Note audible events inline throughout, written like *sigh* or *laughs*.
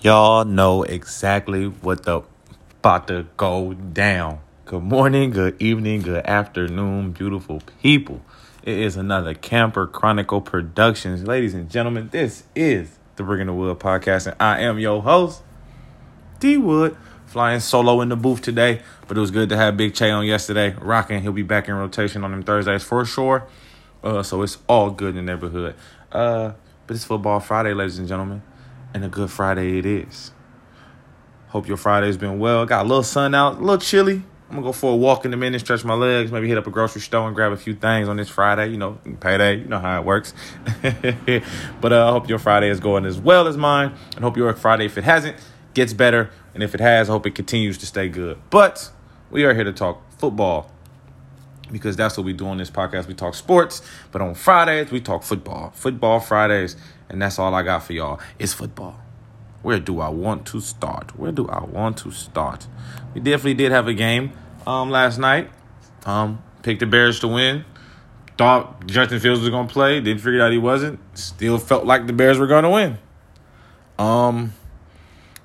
Y'all know exactly what the about to go down. Good morning, good evening, good afternoon, beautiful people. It is another Camper Chronicle Productions. Ladies and gentlemen, this is the Bringing the Wood podcast, and I am your host, D Wood, flying solo in the booth today. But it was good to have Big Che on yesterday. Rocking, he'll be back in rotation on them Thursdays for sure. Uh, so it's all good in the neighborhood. Uh, but it's Football Friday, ladies and gentlemen and a good Friday it is. Hope your Friday's been well. Got a little sun out, a little chilly. I'm gonna go for a walk in a minute, stretch my legs, maybe hit up a grocery store and grab a few things on this Friday. You know, payday. You know how it works. *laughs* but uh, I hope your Friday is going as well as mine, and hope your Friday, if it hasn't, gets better, and if it has, I hope it continues to stay good. But we are here to talk football because that's what we do on this podcast. We talk sports, but on Fridays we talk football. Football Fridays and that's all I got for y'all. It's football. Where do I want to start? Where do I want to start? We definitely did have a game um, last night. Um, picked the Bears to win. Thought Justin Fields was gonna play. Didn't figure out he wasn't. Still felt like the Bears were gonna win. Um,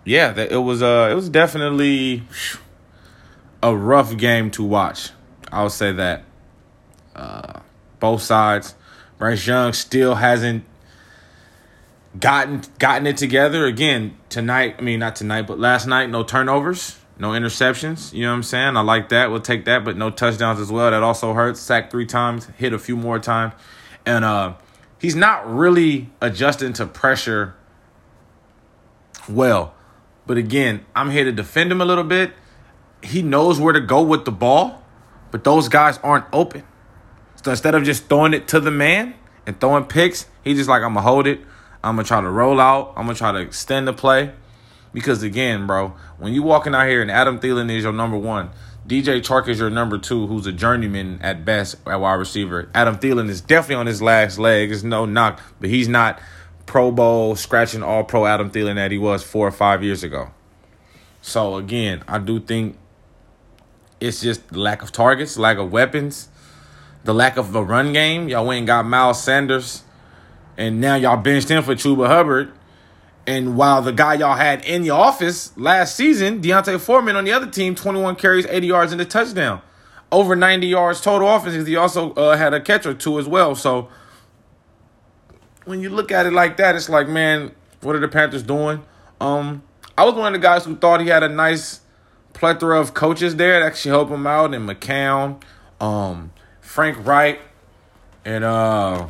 yeah, it was uh, it was definitely a rough game to watch. I'll say that. Uh, both sides. Bryce Young still hasn't gotten gotten it together again tonight. I mean, not tonight, but last night. No turnovers, no interceptions. You know what I'm saying? I like that. We'll take that, but no touchdowns as well. That also hurts. Sacked three times, hit a few more times, and uh, he's not really adjusting to pressure well. But again, I'm here to defend him a little bit. He knows where to go with the ball, but those guys aren't open. So instead of just throwing it to the man and throwing picks, he's just like, I'm to hold it. I'm gonna try to roll out. I'm gonna try to extend the play. Because again, bro, when you walking out here and Adam Thielen is your number one, DJ Chark is your number two, who's a journeyman at best at wide receiver. Adam Thielen is definitely on his last leg. It's no knock, but he's not Pro Bowl scratching all pro Adam Thielen that he was four or five years ago. So again, I do think it's just lack of targets, lack of weapons, the lack of a run game. Y'all and got Miles Sanders and now y'all benched him for Chuba Hubbard. And while the guy y'all had in the office last season, D'Onta Foreman on the other team, 21 carries, 80 yards, and a touchdown. Over 90 yards total offense because he also uh, had a catch or two as well. So when you look at it like that, it's like, man, what are the Panthers doing? Um, I was one of the guys who thought he had a nice plethora of coaches there that actually help him out, and McCown, um, Frank Reich, and uh,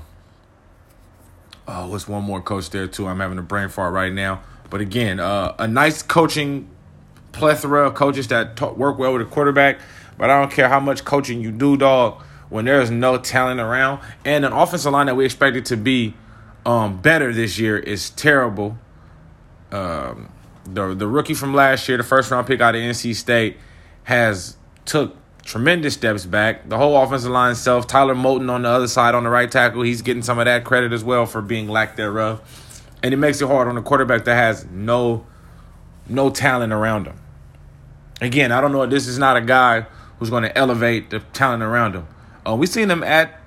Oh, what's one more coach there too? I'm having a brain fart right now. But again, uh, a nice coaching plethora of coaches that talk, work well with a quarterback. But I don't care how much coaching you do, dog. When there's no talent around, and an offensive line that we expected to be um, better this year is terrible. Um, the the rookie from last year, the first round pick out of NC State, has took tremendous steps back. The whole offensive line itself, Taylor Moton on the other side on the right tackle, he's getting some of that credit as well for being lack thereof. And it makes it hard on a quarterback that has no no talent around him. Again, I don't know. If this is not a guy who's going to elevate the talent around him. Uh, we seen him at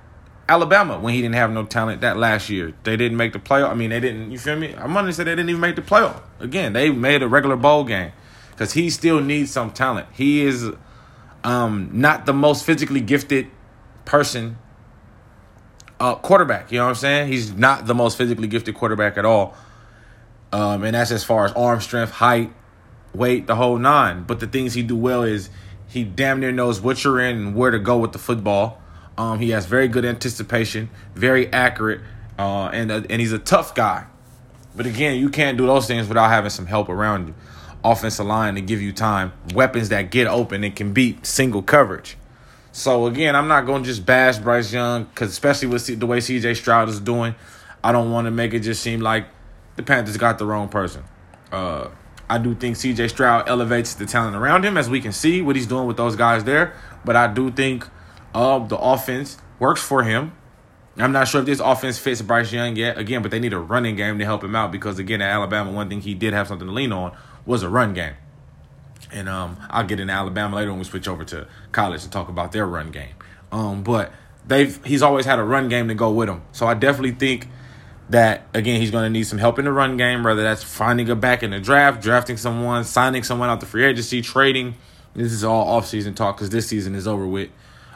Alabama when he didn't have no talent that last year. They didn't make the playoff. I mean, they didn't. You feel me? I'm gonna say they didn't even make the playoff. Again, they made a regular bowl game because he still needs some talent. He is um, not the most physically gifted person uh, quarterback. You know what I'm saying? He's not the most physically gifted quarterback at all. Um, and that's as far as arm strength, height, weight, the whole nine. But the things he do well is he damn near knows what you're in and where to go with the football. Um, he has very good anticipation, very accurate, uh, and uh, and he's a tough guy. But again, you can't do those things without having some help around you offensive line to give you time, weapons that get open and can beat single coverage. So again, I'm not going to just bash Bryce Young because especially with the way CJ Stroud is doing, I don't want to make it just seem like the Panthers got the wrong person. Uh, I do think CJ Stroud elevates the talent around him, as we can see what he's doing with those guys there. But I do think uh, the offense works for him. I'm not sure if this offense fits Bryce Young yet, again, but they need a running game to help him out because, again, at Alabama, one thing he did have something to lean on was a run game. And um, I'll get into Alabama later when we switch over to college and talk about their run game. Um, but they've he's always had a run game to go with him. So I definitely think that again he's going to need some help in the run game, whether that's finding a back in the draft, drafting someone, signing someone out the free agency, trading. This is all offseason talk because this season is over with.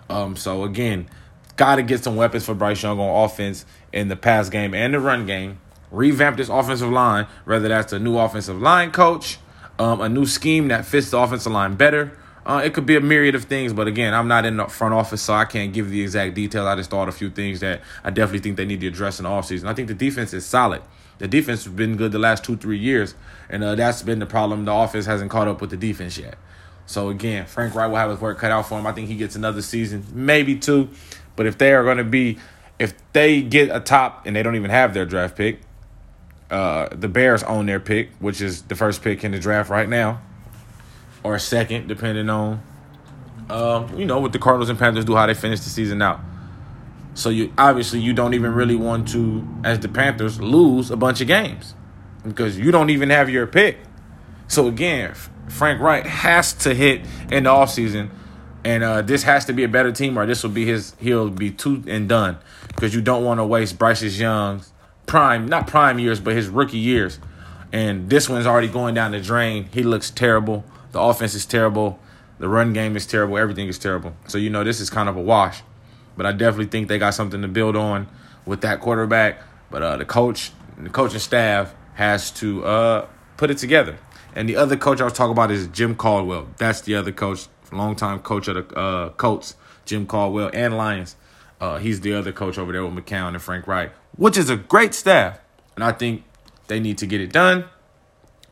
Um, so again, got to get some weapons for Bryce Young on offense in the pass game and the run game. Revamp this offensive line, whether that's a new offensive line coach, um, a new scheme that fits the offensive line better, uh, it could be a myriad of things, but again, I'm not in the front office, so I can't give the exact details. I just thought a few things that I definitely think they need to address in the offseason. I think the defense is solid. The defense has been good the last two, three years, and uh, that's been the problem. The offense hasn't caught up with the defense yet. So again, Frank Reich will have his work cut out for him. I think he gets another season, maybe two. But if they are going to be, if they get a top and they don't even have their draft pick, uh, the Bears own their pick, which is the first pick in the draft right now or second, depending on um, you know what the Cardinals and Panthers do, how they finish the season out. So you obviously you don't even really want to, as the Panthers, lose a bunch of games because you don't even have your pick. So again, Frank Reich has to hit in the offseason and uh, this has to be a better team or this will be his he'll be two and done because you don't want to waste Bryce's Young's prime not prime years but his rookie years and this one's already going down the drain. He looks terrible. The offense is terrible. The run game is terrible. Everything is terrible. So, you know, this is kind of a wash. But I definitely think they got something to build on with that quarterback. But uh, the coach, the coaching staff has to uh, put it together. And the other coach I was talking about is Jim Caldwell. That's the other coach, longtime coach of the uh, Colts, Jim Caldwell, and Lions. Uh, he's the other coach over there with McCown and Frank Reich, which is a great staff. And I think they need to get it done.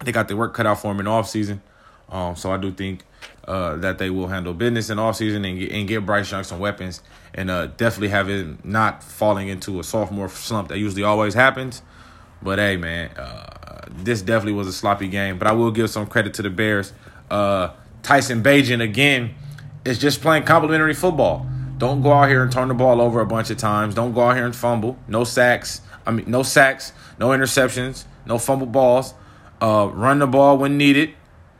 They got their work cut out for them in the offseason. Um, so I do think uh, that they will handle business in offseason and get, and get Bryce Young some weapons and uh, definitely have it not falling into a sophomore slump that usually always happens. But hey, man, uh, this definitely was a sloppy game. But I will give some credit to the Bears. Uh, Tyson Bagent again is just playing complimentary football. Don't go out here and turn the ball over a bunch of times. Don't go out here and fumble. No sacks. I mean, no sacks, no interceptions, no fumble balls. Uh, run the ball when needed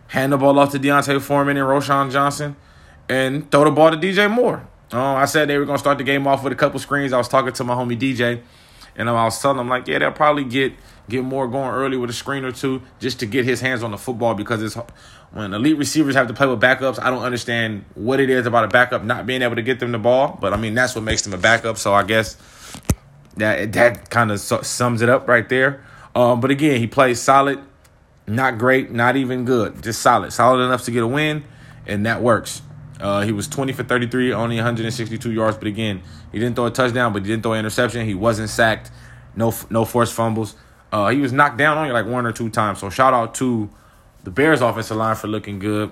hand the ball off to D'Onta Foreman and Roschon Johnson, and throw the ball to DJ Moore. Uh, I said they were gonna start the game off with a couple screens. I was talking to my homie DJ, and I was telling him like, yeah, they'll probably get get Moore going early with a screen or two just to get his hands on the football because it's when elite receivers have to play with backups. I don't understand what it is about a backup not being able to get them the ball, but I mean that's what makes them a backup. So I guess that that kind of sums it up right there. Um, but again, he plays solid. Not great, not even good, just solid. Solid enough to get a win, and that works. Uh, he was 20 for 33, only 162 yards, but again, he didn't throw a touchdown, but he didn't throw an interception. He wasn't sacked, no no forced fumbles. Uh, he was knocked down only like one or two times. So shout out to the Bears offensive line for looking good.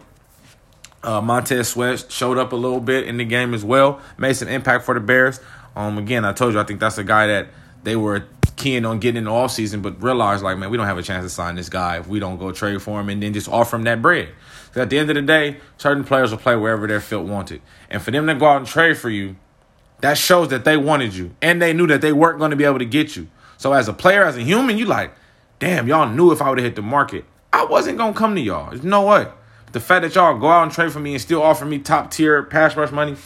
Uh, Montez Sweat showed up a little bit in the game as well, made some impact for the Bears. Um, again, I told you I think that's a guy that they were keen on getting in the off season, but realized like, man, we don't have a chance to sign this guy if we don't go trade for him and then just offer him that bread. Because at the end of the day, certain players will play wherever their field wanted, and for them to go out and trade for you, that shows that they wanted you and they knew that they weren't going to be able to get you. So as a player, as a human, you like, damn, y'all knew if I would have hit the market, I wasn't gonna come to y'all. There's no way. the fact that y'all go out and trade for me and still offer me top tier pass rush money,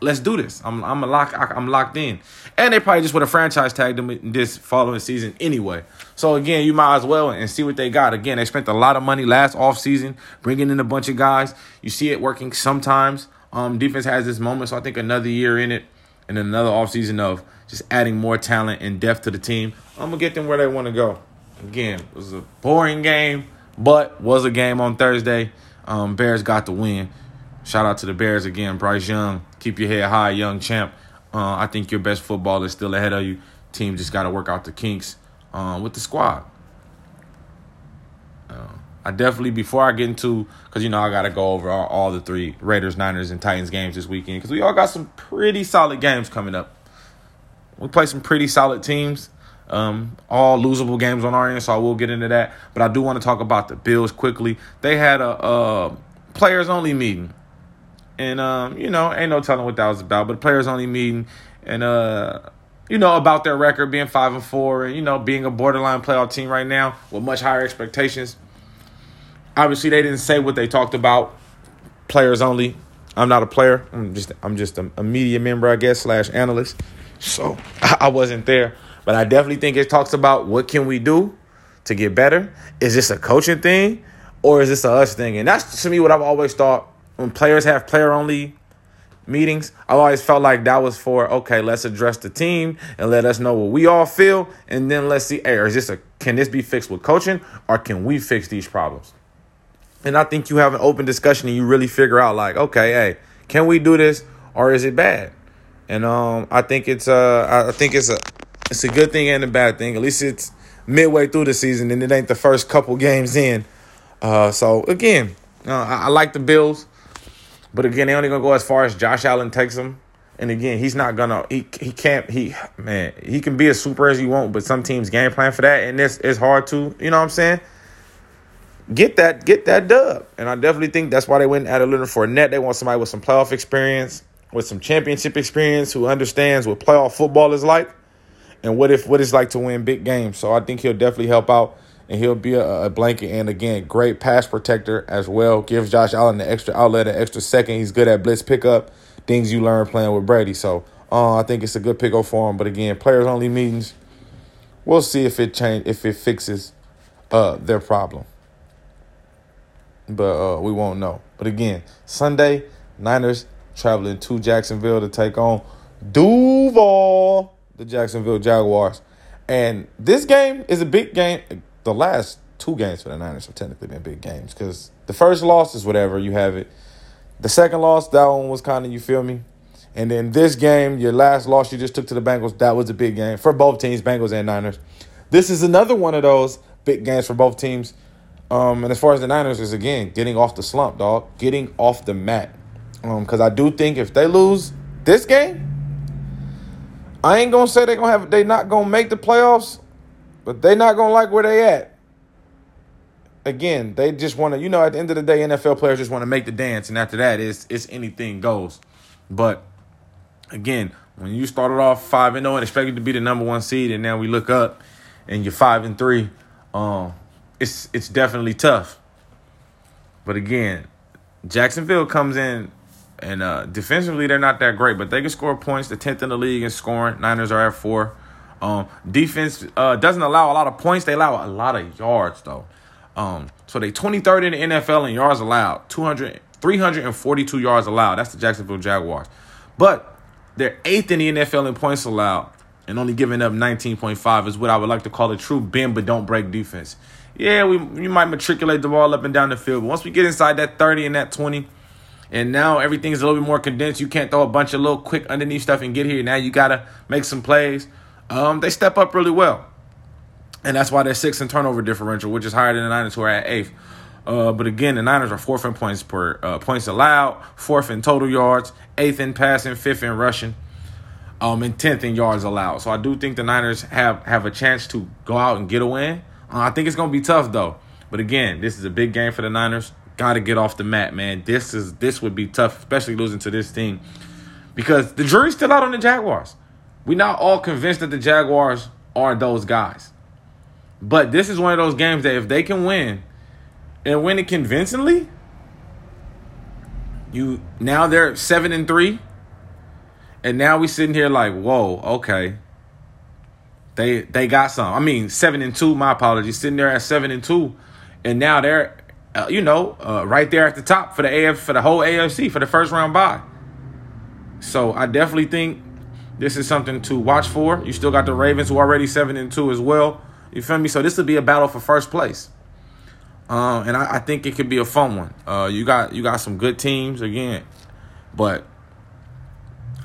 let's do this. I'm I'm a lock I'm locked in. And they probably just would have franchise tagged them this following season anyway. So again, you might as well and see what they got. Again, they spent a lot of money last off season bringing in a bunch of guys. You see it working sometimes. Um, defense has this moment, so I think another year in it and another off season of just adding more talent and depth to the team. I'm gonna get them where they want to go. Again, it was a boring game, but was a game on Thursday. Um, Bears got the win. Shout out to the Bears again. Bryce Young, keep your head high, young champ. Uh, I think your best football is still ahead of you. Team just got to work out the kinks uh, with the squad. Uh, I definitely before I get into because you know I got to go over all, all, the three Raiders, Niners, and Titans games this weekend because we all got some pretty solid games coming up. We play some pretty solid teams. Um, all losable games on our end, so I will get into that. But I do want to talk about the Bills quickly. They had a, a players only meeting and um, you know, ain't no telling what that was about. But players only meeting and uh, you know, about their record being five and four, and you know, being a borderline playoff team right now with much higher expectations. Obviously, they didn't say what they talked about. Players only. I'm not a player. I'm just I'm just a, a media member, I guess, slash analyst. So *laughs* I wasn't there. But I definitely think it talks about what can we do to get better. Is this a coaching thing, or is this a us thing? And that's to me what I've always thought. When players have player only meetings, I've always felt like that was for okay, let's address the team and let us know what we all feel, and then let's see, hey, is this a can this be fixed with coaching, or can we fix these problems? And I think you have an open discussion and you really figure out like, okay, hey, can we do this or is it bad? And um, I think it's uh, I think it's a it's a good thing and a bad thing. At least it's midway through the season and it ain't the first couple games in. Uh, so again, uh, I, I like the Bills. But again, they only gonna go as far as Josh Allen takes them. And again, he's not gonna he he can't he man, he can be as super as you want, but some teams game plan for that and this is hard to, you know what I'm saying? Get that, get that dub. And I definitely think that's why they went at Leonard Fournette. They want somebody with some playoff experience, with some championship experience, who understands what playoff football is like and what if what it's like to win big games. So I think he'll definitely help out and he'll be a, a, blanket and again great pass protector as well. Gives Josh Allen the extra outlet, an extra second. He's good at blitz pickup, things you learn playing with Brady. So uh, I think it's a good pickup for him. But again, players only meetings. We'll see if it change if it fixes uh, their problem. But uh, we won't know. But again, Sunday, Niners traveling to Jacksonville to take on Duval, the Jacksonville Jaguars. And this game is a big game the last two games for the Niners have technically been big games because the first loss is whatever you have it. The second loss, that one was kind of you feel me, and then this game, your last loss you just took to the Bengals, that was a big game for both teams, Bengals and Niners. This is another one of those big games for both teams. Um, and as far as the Niners is again getting off the slump, dog, getting off the mat. Um, because I do think if they lose this game, I ain't gonna say they gonna have they not gonna make the playoffs, but they not gonna like where they at. Again, they just want to, you know, at the end of the day, NFL players just want to make the dance, and after that, it's it's anything goes. But again, when you started off five and zero oh and expected to be the number one seed, and now we look up and you're five and three, um, it's it's definitely tough. But again, Jacksonville comes in and uh, defensively they're not that great, but they can score points. The tenth in the league in scoring. Niners are at four. Um, defense uh, doesn't allow a lot of points. They allow a lot of yards, though. Um, so they 23rd in the NFL in yards allowed, 200, 342 yards allowed. That's the Jacksonville Jaguars. But they're eighth in the NFL in points allowed and only giving up 19.5 is what I would like to call a true bend but don't break defense. Yeah, we, we might matriculate the ball up and down the field, but once we get inside that 30 and that 20, and now everything's a little bit more condensed, you can't throw a bunch of little quick underneath stuff and get here. Now you got to make some plays um, they step up really well. And that's why they're sixth in turnover differential, which is higher than the Niners, who are at eighth. Uh, but again, the Niners are fourth in points per uh, points allowed, fourth in total yards, eighth in passing, fifth in rushing, um, and tenth in yards allowed. So I do think the Niners have have a chance to go out and get a win. Uh, I think it's gonna be tough though. But again, this is a big game for the Niners. Got to get off the mat, man. This is this would be tough, especially losing to this team, because the jury's still out on the Jaguars. We're not all convinced that the Jaguars are those guys. But this is one of those games that if they can win and win it convincingly, you now they're seven and three. And now we sitting here like, whoa, okay. They they got some. I mean, seven and two. My apologies. Sitting there at seven and two, and now they're, uh, you know, uh, right there at the top for the AF for the whole AFC for the first round bye. So I definitely think this is something to watch for. You still got the Ravens who are already seven and two as well. You feel me? So this would be a battle for first place. Uh, and I, I, think it could be a fun one. Uh, you got you got some good teams again, but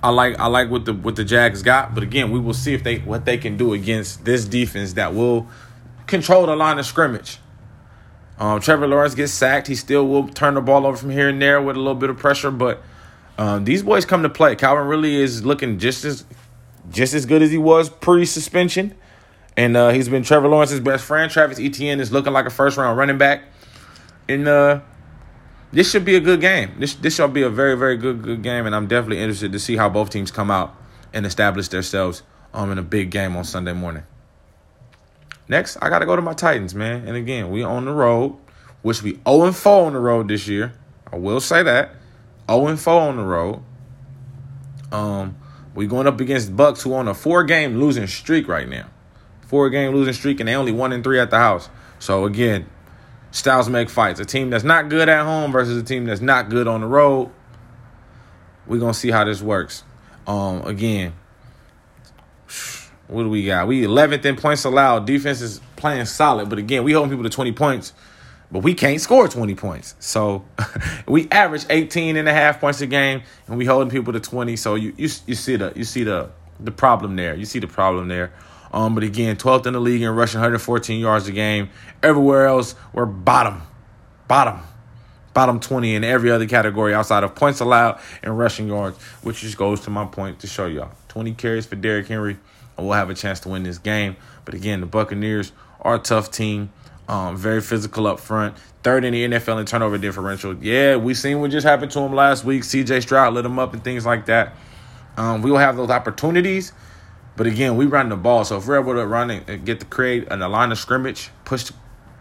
I like I like what the what the Jags got. But again, we will see if they what they can do against this defense that will control the line of scrimmage. Um, Trevor Lawrence gets sacked. He still will turn the ball over from here and there with a little bit of pressure, but um, these boys come to play. Calvin Ridley is looking just as just as good as he was pre-suspension, and uh, he's been Trevor Lawrence's best friend. Travis Etienne is looking like a first-round running back, and uh, this should be a good game. This this shall be a very very good good game, and I'm definitely interested to see how both teams come out and establish themselves um in a big game on Sunday morning. Next, I got to go to my Titans, man. And again, we on the road, which we 0 4 on the road this year. I will say that. 0 4 on the road. Um, We going up against Bucks who on a four game losing streak right now. Four game losing streak and they only one and three at the house. So again, styles make fights. A team that's not good at home versus a team that's not good on the road. We're gonna see how this works. Um, again, what do we got? We 11th in points allowed. Defense is playing solid, but again, we holding people to 20 points, but we can't score 20 points. So *laughs* we average 18 and a half points a game, and we holding people to 20. So you you, you see the you see the the problem there. You see the problem there. Um, but again, 12th in the league in rushing 114 yards a game. Everywhere else, we're bottom, bottom, bottom 20 in every other category outside of points allowed and rushing yards, which just goes to my point to show y'all. 20 carries for Derrick Henry, we'll have a chance to win this game. But again, the Buccaneers are a tough team. Um, very physical up front. Third in the NFL in turnover differential. Yeah, we seen what just happened to him last week. CJ Stroud lit him up and things like that. Um, we will have those opportunities, but again, we run the ball. So if we're able to run and get to create a line of scrimmage, push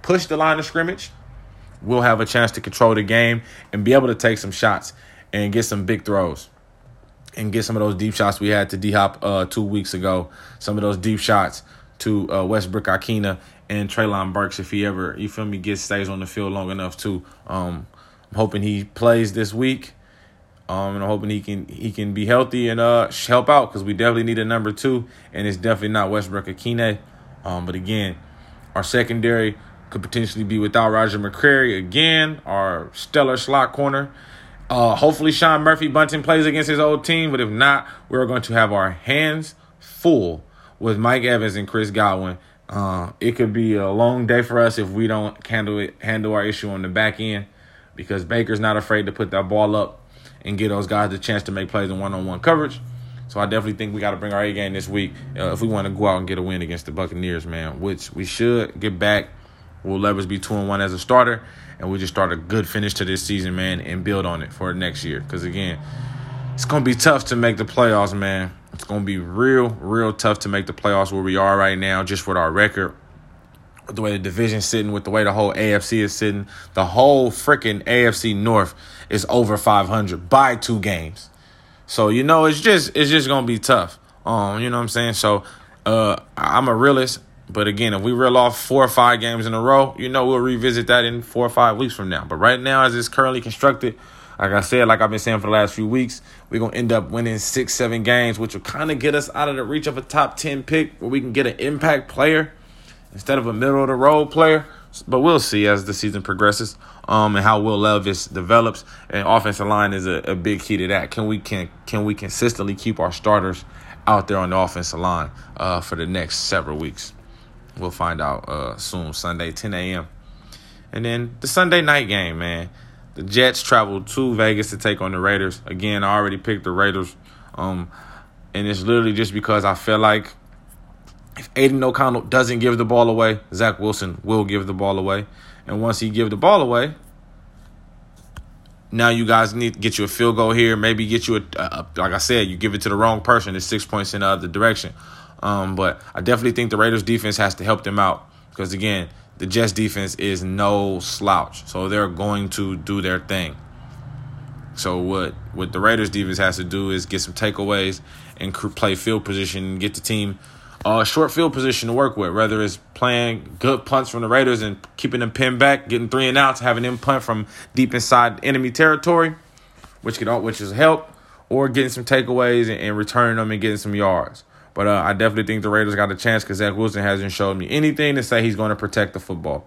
push the line of scrimmage, we'll have a chance to control the game and be able to take some shots and get some big throws and get some of those deep shots we had to D Hop uh, two weeks ago. Some of those deep shots to uh, Westbrook-Ikhine and Treylon Burks if he ever, you feel me, gets stays on the field long enough too. Um, I'm hoping he plays this week. Um, and I'm hoping he can he can be healthy and uh help out because we definitely need a number two, and it's definitely not Westbrook-Ikhine. Um, but again, our secondary could potentially be without Roger McCreary again, our stellar slot corner. Uh, hopefully, Sean Murphy Bunting plays against his old team, but if not, we're going to have our hands full with Mike Evans and Chris Godwin. Uh, it could be a long day for us if we don't handle it, handle our issue on the back end, because Baker's not afraid to put that ball up and give those guys the chance to make plays in one-on-one coverage. So I definitely think we got to bring our A game this week uh, if we want to go out and get a win against the Buccaneers, man. Which we should get back. Will Levis be two and one as a starter, and we just start a good finish to this season, man, and build on it for next year. Because again, it's gonna be tough to make the playoffs, man. It's gonna be real, real tough to make the playoffs where we are right now, just with our record with the way the division's sitting, with the way the whole AFC is sitting, the whole freaking AFC North is over 500 by two games. So you know, it's just it's just gonna be tough. Um, you know what I'm saying? So, uh, I'm a realist, but again, if we reel off four or five games in a row, you know, we'll revisit that in four or five weeks from now. But right now, as it's currently constructed, like I said, like I've been saying for the last few weeks, we're gonna end up winning six, seven games, which will kind of get us out of the reach of a top ten pick, where we can get an impact player instead of a middle of the road player. But we'll see as the season progresses, um, and how Will Levis develops. And offensive line is a, a big key to that. Can we can can we consistently keep our starters out there on the offensive line uh, for the next several weeks? We'll find out uh, soon. Sunday, 10 a.m. And then the Sunday night game, man. The Jets traveled to Vegas to take on the Raiders. Again, I already picked the Raiders. Um, and it's literally just because I feel like if Aidan O'Connell doesn't give the ball away, Zach Wilson will give the ball away. And once he give the ball away, now you guys need to get you a field goal here. Maybe get you a, a like I said, you give it to the wrong person. It's six points in the other direction. Um, but I definitely think the Raiders defense has to help them out because again, the Jets defense is no slouch. So they're going to do their thing. So what what the Raiders defense has to do is get some takeaways and play field position and get the team uh, short field position to work with, whether it's playing good punts from the Raiders and keeping them pinned back, getting three and outs, having them punt from deep inside enemy territory, which could which is help, or getting some takeaways and, and returning them and getting some yards. But uh, I definitely think the Raiders got a chance because Zach Wilson hasn't showed me anything to say he's going to protect the football.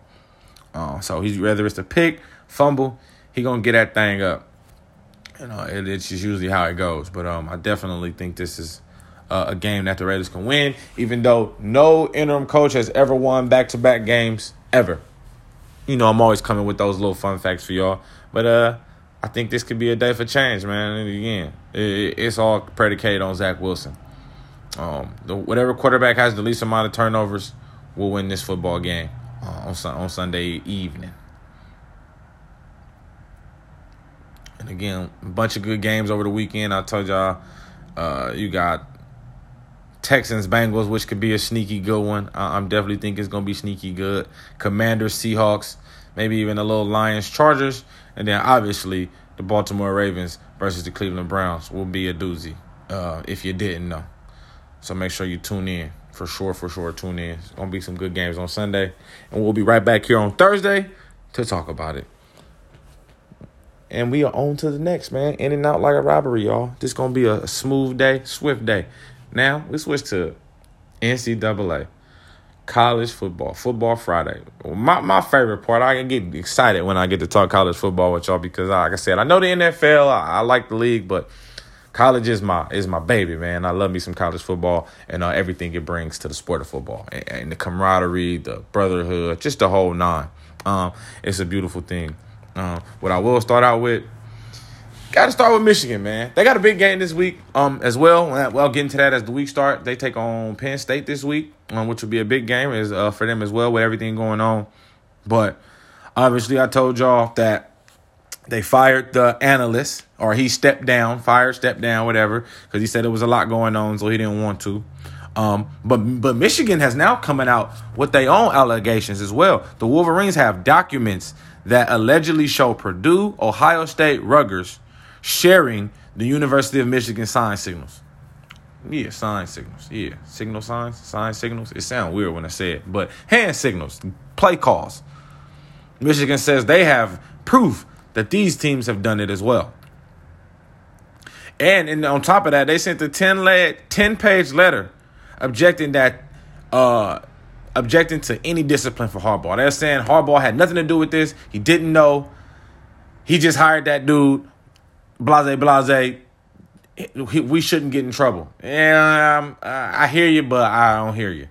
Uh, so he's whether it's a pick, fumble, he gonna get that thing up. You know, it, it's just usually how it goes. But um, I definitely think this is uh, a game that the Raiders can win, even though no interim coach has ever won back to back games ever. You know, I'm always coming with those little fun facts for y'all. But uh, I think this could be a day for change, man. And again, it, it's all predicated on Zach Wilson. Um, the, whatever quarterback has the least amount of turnovers will win this football game uh, on on Sunday evening. And again, a bunch of good games over the weekend. I told y'all, uh, you got Texans Bengals, which could be a sneaky good one. I'm definitely think it's gonna be sneaky good. Commanders Seahawks, maybe even a little Lions Chargers, and then obviously the Baltimore Ravens versus the Cleveland Browns will be a doozy. Uh, if you didn't know, so make sure you tune in for sure. For sure, tune in. It's gonna be some good games on Sunday, and we'll be right back here on Thursday to talk about it. And we are on to the next, man. In and out like a robbery, y'all. This gonna be a smooth day, swift day. Now we switch to NCAA college football, football Friday. My my favorite part. I get excited when I get to talk college football with y'all because, like I said, I know the NFL. I, I like the league, but college is my is my baby, man. I love me some college football and uh, everything it brings to the sport of football and, and, the camaraderie, the brotherhood, just the whole nine. Um, it's a beautiful thing. Um, what I will start out with Got to start with Michigan, man. They got a big game this week, um, as well. Well, getting to that as the week start, they take on Penn State this week, um, which will be a big game is uh, for them as well with everything going on. But obviously, I told y'all that they fired the analyst, or he stepped down, fired, stepped down, whatever, because he said there was a lot going on, so he didn't want to. Um, but but Michigan has now coming out with their own allegations as well. The Wolverines have documents that allegedly show Purdue, Ohio State, Rutgers sharing the University of Michigan sign signals. Yeah, sign signals. Yeah, signal signs, sign signals. It sounds weird when I say it, but hand signals, play calls. Michigan says they have proof that these teams have done it as well. And, and on top of that, they sent a 10, le- 10 page letter objecting that uh, objecting to any discipline for Harbaugh. They're saying Harbaugh had nothing to do with this. He didn't know. He just hired that dude blase blase we shouldn't get in trouble. And I hear you, but I don't hear you.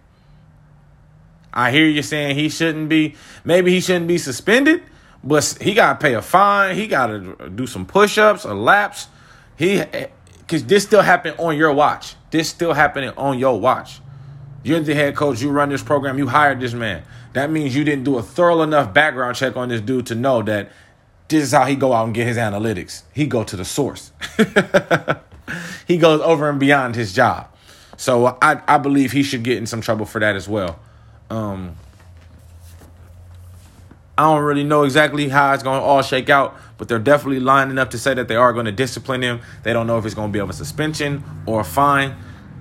I hear you saying he shouldn't be. Maybe he shouldn't be suspended, but he got to pay a fine. He got to do some push-ups or laps. He because this still happened on your watch. This still happening on your watch. You're the head coach. You run this program. You hired this man. That means you didn't do a thorough enough background check on this dude to know that this is how he go out and get his analytics. He go to the source. *laughs* he goes over and beyond his job. So I, I believe he should get in some trouble for that as well. Um, I don't really know exactly how it's going to all shake out, but they're definitely lining up to say that they are going to discipline him. They don't know if it's going to be of a suspension or a fine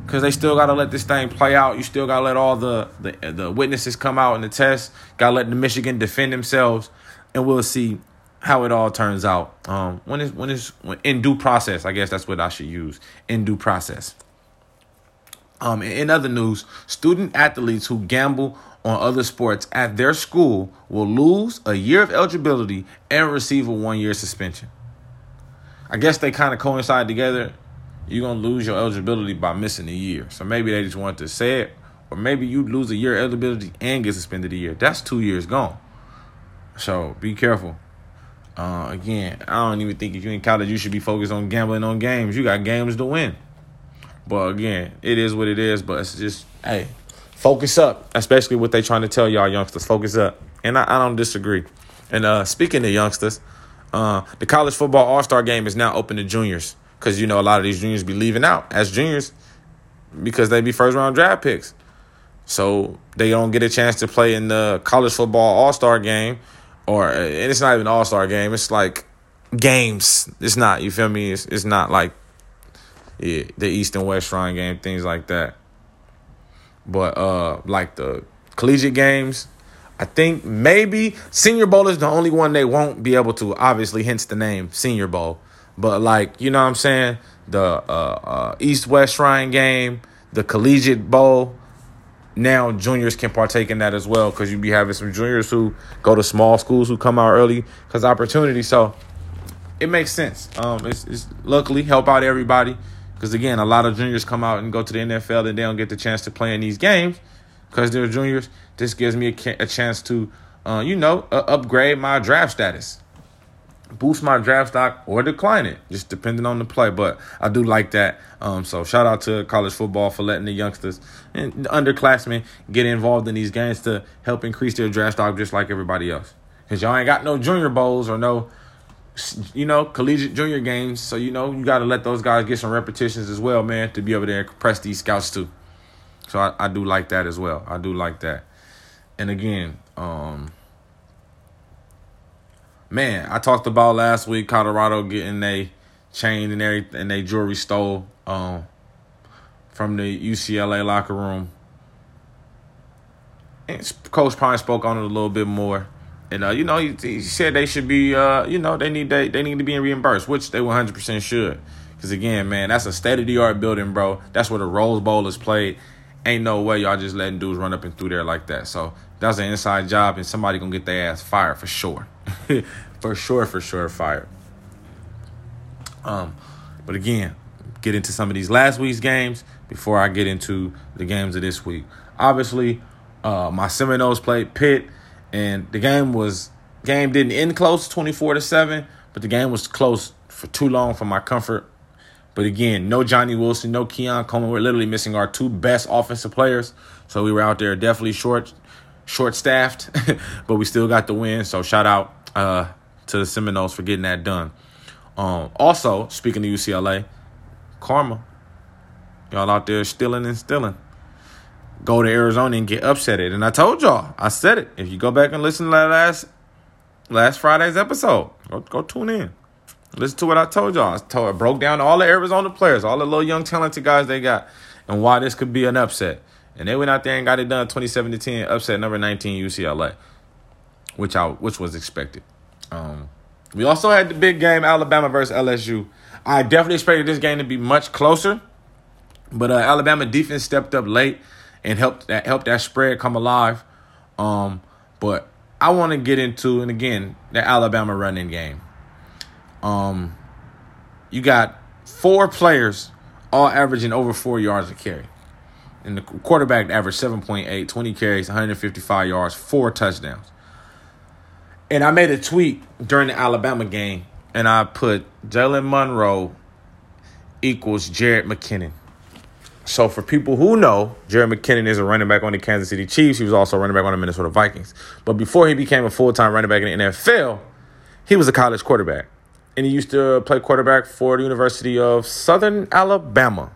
because they still got to let this thing play out. You still got to let all the, the the witnesses come out in the test. Got to let the Michigan defend themselves, and we'll see how it all turns out. Um, when is when is when, in due process? I guess that's what I should use in due process. Um, in other news, student athletes who gamble on other sports at their school will lose a year of eligibility and receive a one year suspension. I guess they kind of coincide together. You're gonna lose your eligibility by missing a year. So maybe they just wanted to say it, or maybe you lose a year eligibility and get suspended a year. That's two years gone. So be careful. Uh, again, I don't even think if you're in college, you should be focused on gambling on games. You got games to win. But again, it is what it is. But it's just, hey, focus up. Especially what they trying to tell y'all youngsters. Focus up. And I, I don't disagree. And uh, speaking of youngsters, uh, the college football all star game is now open to juniors. Because, you know, a lot of these juniors be leaving out as juniors because they be first round draft picks. So they don't get a chance to play in the college football all star game or and it's not even All Star game. It's like games. It's not. You feel me? It's it's not like yeah, the East and West Shrine game, things like that. But uh, like the collegiate games, I think maybe Senior Bowl is the only one they won't be able to. Obviously, hence the name Senior Bowl. But like you know what I'm saying, the uh, uh, East West Shrine game, the Collegiate Bowl, now juniors can partake in that as well because you be having some juniors who go to small schools who come out early because opportunity. So it makes sense. Um, it's, it's luckily help out everybody because again, a lot of juniors come out and go to the NFL and they don't get the chance to play in these games because they're juniors. This gives me a, a chance to, uh, you know, uh, upgrade my draft status boost my draft stock or decline it, just depending on the play. But I do like that. Um, so shout out to college football for letting the youngsters and the underclassmen get involved in these games to help increase their draft stock just like everybody else. Cause y'all ain't got no junior bowls or no, you know, collegiate junior games. So you know you got to let those guys get some repetitions as well, man, to be able to impress these scouts too. So I, I do like that as well. I do like that. And again, um, man, I talked about last week Colorado getting a chain and everything, and they jewelry stole um, from the UCLA locker room. And coach probably spoke on it a little bit more. And uh, you know, he, he, said they should be, uh, you know, they need they, they need to be reimbursed, which they 100 percent should. Because again, man, that's a state of the art building, bro. That's where the Rose Bowl is played. Ain't no way y'all just letting dudes run up and through there like that. So that's an inside job, and somebody gonna get their ass fired for sure, *laughs* for sure, for sure, fired. Um, but again, get into some of these last week's games before I get into the games of this week. Obviously, uh, my Seminoles played Pitt, and the game was game didn't end close, twenty four to seven, but the game was close for too long for my comfort. But again, no Johnny Wilson, no Keon Coleman. We're literally missing our two best offensive players, so we were out there definitely short, short staffed, *laughs* but we still got the win. So shout out uh, to the Seminoles for getting that done. Um, also, speaking to UCLA, karma. Y'all out there stealing and stealing go to Arizona and get upsetted. And I told y'all, I said it. If you go back and listen to that last last Friday's episode, go, go tune in. Listen to what I told y'all. I told I broke down all the Arizona players, all the little young talented guys they got, and why this could be an upset. And they went out there and got it done 27 to 10, upset number 19 UCLA, which I which was expected. Um, we also had the big game Alabama versus LSU. I definitely expected this game to be much closer, but uh, Alabama defense stepped up late and help that help that spread come alive. Um, but I want to get into and again the Alabama running game. Um, you got four players all averaging over four yards a carry. And the quarterback averaged 7.8, 20 carries, 155 yards, four touchdowns. And I made a tweet during the Alabama game, and I put Jalen Milroe equals Jerick McKinnon. So for people who know, Jerick McKinnon is a running back on the Kansas City Chiefs. He was also running back on the Minnesota Vikings. But before he became a full time running back in the NFL, he was a college quarterback. And he used to play quarterback for the University of Southern Alabama.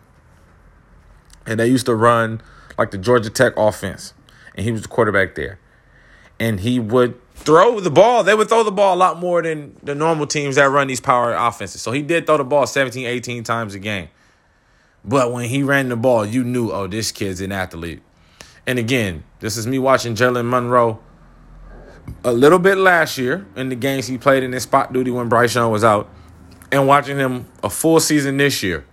And they used to run like the Georgia Tech offense. And he was the quarterback there. And he would throw the ball. They would throw the ball a lot more than the normal teams that run these power offenses. So he did throw the ball 17, 18 times a game. But when he ran the ball, you knew, oh, this kid's an athlete. And again, this is me watching Jalen Milroe a little bit last year in the games he played in his spot duty when Bryce Young was out, and watching him a full season this year.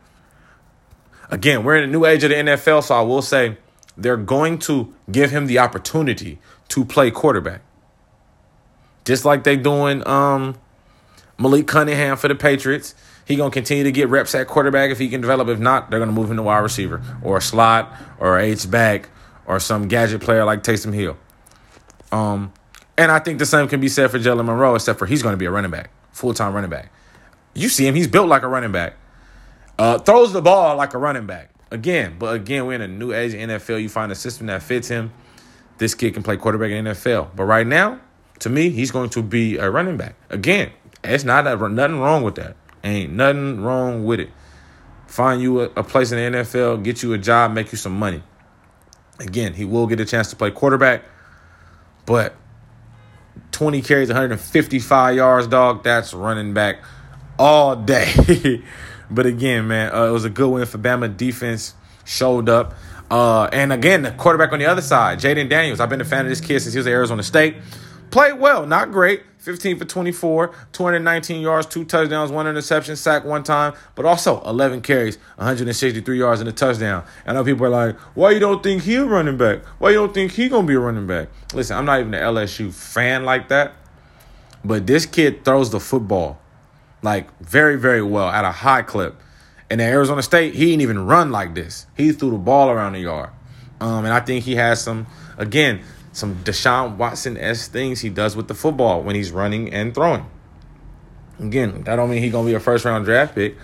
Again, we're in a new age of the NFL, so I will say they're going to give him the opportunity to play quarterback. Just like they're doing um, Malik Cunningham for the Patriots. He gonna continue to get reps at quarterback if he can develop. If not, they're gonna move him to wide receiver or a slot or a H back or some gadget player like Taysom Hill. Um, and I think the same can be said for Jalen Milroe, except for he's gonna be a running back, full time running back. You see him; he's built like a running back. Uh, throws the ball like a running back. Again, but again, we're in a new age NFL. You find a system that fits him. This kid can play quarterback in NFL. But right now, to me, he's going to be a running back. Again, it's not a, nothing wrong with that. Ain't nothing wrong with it. Find you a, a place in the NFL, get you a job, make you some money. Again, he will get a chance to play quarterback, but 20 carries, 155 yards, dog, that's running back all day. *laughs* but again, man, uh, it was a good win for Bama. Defense showed up. Uh, and again, the quarterback on the other side, Jayden Daniels. I've been a fan of this kid since he was at Arizona State. Played well, not great. 15 for 24, 219 yards, two touchdowns, one interception, sack one time, but also 11 carries, 163 yards and a touchdown. I know people are like, why you don't think he a running back? Why you don't think he to be a running back? Listen, I'm not even an LSU fan like that, but this kid throws the football like very, very well at a high clip. And at Arizona State, he didn't even run like this. He threw the ball around the yard. Um, and I think he has some, again, some Deshaun Watson s things he does with the football when he's running and throwing. Again, that don't mean he's gonna be a first round draft pick.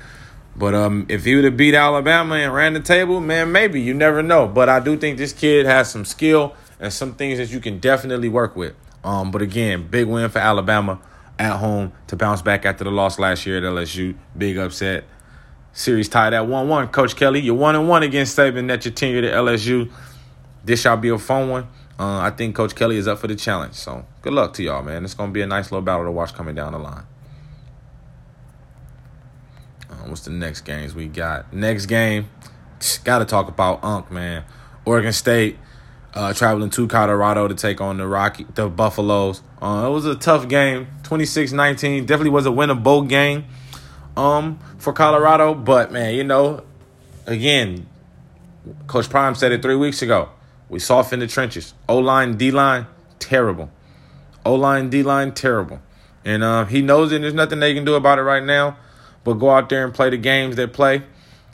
But um, if he would have beat Alabama and ran the table, man, maybe you never know. But I do think this kid has some skill and some things that you can definitely work with. Um, but again, big win for Alabama at home to bounce back after the loss last year at LSU. Big upset. Series tied at one one. Coach Kelly, you're one and one against Saban at your tenure at LSU. This shall be a fun one. Uh, I think Coach Kelly is up for the challenge. So good luck to y'all, man. It's going to be a nice little battle to watch coming down the line. Uh, what's the next games we got? Next game, got to talk about Unk, man. Oregon State uh, traveling to Colorado to take on the Rocky, the Buffaloes. Uh, it was a tough game, 26-19. Definitely was a winnable game um, for Colorado. But, man, you know, again, Coach Prime said it three weeks ago. We soft in the trenches. O-line, D-line, terrible. O-line, D-line, terrible. And uh, he knows it. There's nothing they can do about it right now but go out there and play the games they play.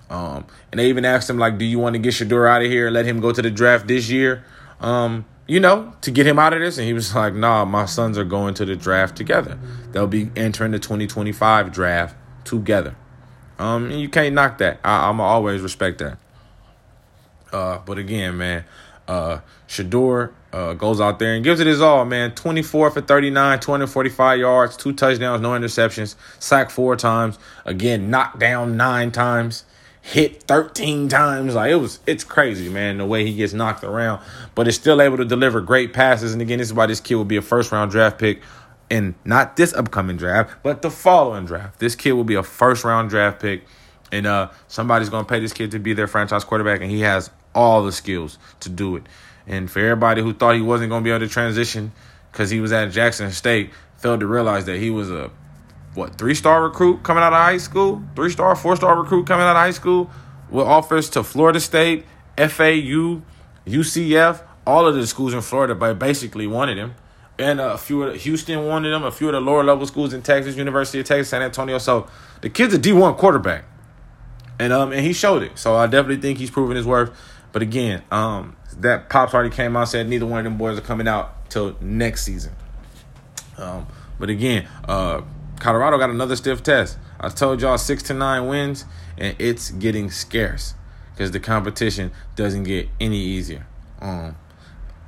Um, and they even asked him, like, do you want to get Shedeur out of here and let him go to the draft this year? Um, you know, to get him out of this. And he was *laughs* like, nah, my sons are going to the draft together. They'll be entering the 2025 draft together. Um, and you can't knock that. I, am always respect that. Uh, but again, man, uh, Shedeur uh, goes out there and gives it his all, man. 24 for 39, 245 yards, two touchdowns, no interceptions, sacked four times. Again, knocked down nine times, hit 13 times. Like it was, it's crazy, man, the way he gets knocked around, but is still able to deliver great passes. And again, this is why this kid will be a first round draft pick And not this upcoming draft, but the following draft. This kid will be a first round draft pick. And uh, somebody's going to pay this kid to be their franchise quarterback, and he has all the skills to do it. And for everybody who thought he wasn't going to be able to transition because he was at Jackson State, failed to realize that he was a what three star recruit coming out of high school, three star, four star recruit coming out of high school with offers to Florida State, FAU, UCF, all of the schools in Florida, but basically wanted him. And a few of the, Houston wanted him, a few of the lower level schools in Texas, University of Texas, San Antonio. So the kid's a D one quarterback, and um and he showed it. So I definitely think he's proven his worth. But again, um, that pops already came out said neither one of them boys are coming out till next season. Um, but again, uh, Colorado got another stiff test. I told y'all six to nine wins, and it's getting scarce because the competition doesn't get any easier. Um,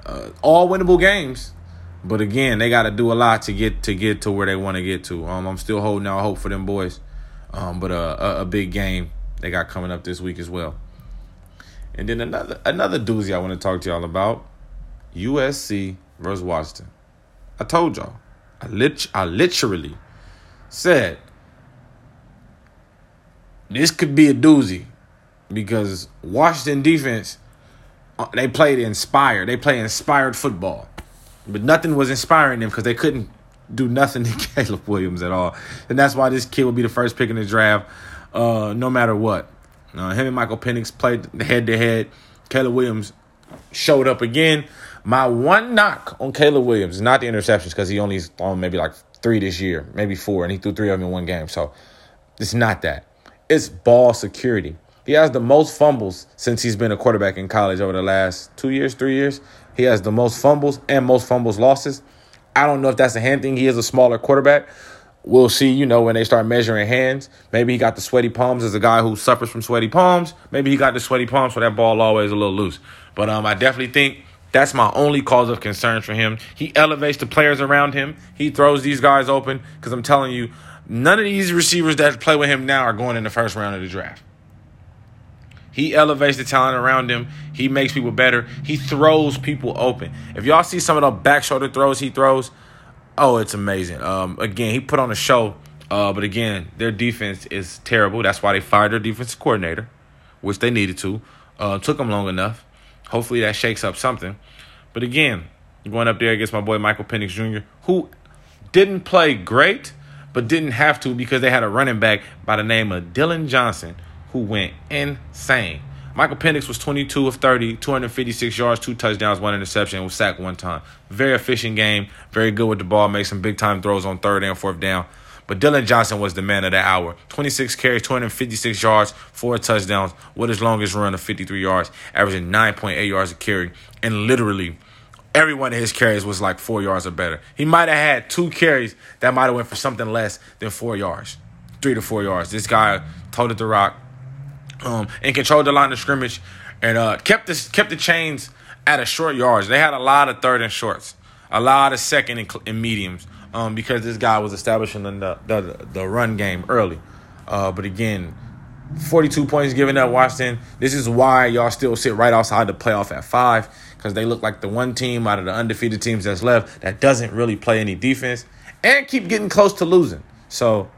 uh, all winnable games, but again, they got to do a lot to get to get to where they want to get to. Um, I'm still holding out hope for them boys, um, but a, a big game they got coming up this week as well. And then another another doozy I want to talk to y'all about USC versus Washington. I told y'all. I lit I literally said this could be a doozy because Washington defense uh, they played inspired. They play inspired football. But nothing was inspiring them because they couldn't do nothing *laughs* to Caleb Williams at all. And that's why this kid will be the first pick in the draft, uh, no matter what. Uh, him and Michael Penix played head to head. Caleb Williams showed up again. My one knock on Caleb Williams not the interceptions because he only thrown maybe like three this year, maybe four, and he threw three of them in one game. So it's not that. It's ball security. He has the most fumbles since he's been a quarterback in college over the last two years, three years. He has the most fumbles and most fumbles losses. I don't know if that's a hand thing. He is a smaller quarterback, we'll see, you know, when they start measuring hands. Maybe he got the sweaty palms as a guy who suffers from sweaty palms. Maybe he got the sweaty palms, so that ball always a little loose. But um, I definitely think that's my only cause of concern for him. He elevates the players around him. He throws these guys open because I'm telling you, none of these receivers that play with him now are going in the first round of the draft. He elevates the talent around him. He makes people better. He throws people open. If y'all see some of the back shoulder throws he throws, Oh, it's amazing. Um, again, he put on a show, uh, but again, their defense is terrible. That's why they fired their defensive coordinator, which they needed to. Uh, took them long enough. Hopefully, that shakes up something. But again, going up there against my boy Michael Penix Jr., who didn't play great, but didn't have to because they had a running back by the name of Dillon Johnson who went insane. Michael Penix was 22 of 30, 256 yards, two touchdowns, one interception, was sacked one time. Very efficient game, very good with the ball, made some big time throws on third and fourth down. But Dillon Johnson was the man of the hour. 26 carries, 256 yards, four touchdowns, with his longest run of 53 yards, averaging 9.8 yards a carry. And literally, every one of his carries was like four yards or better. He might have had two carries that might have went for something less than four yards, three to four yards. This guy toted the rock, um, and controlled the line of scrimmage and uh, kept kept the chains at a short yards. They had a lot of third and shorts, a lot of second and, and mediums um, because this guy was establishing the the, the run game early. Uh, but again, 42 points given up Washington. This is why y'all still sit right outside the playoff at five because they look like the one team out of the undefeated teams that's left that doesn't really play any defense and keep getting close to losing. So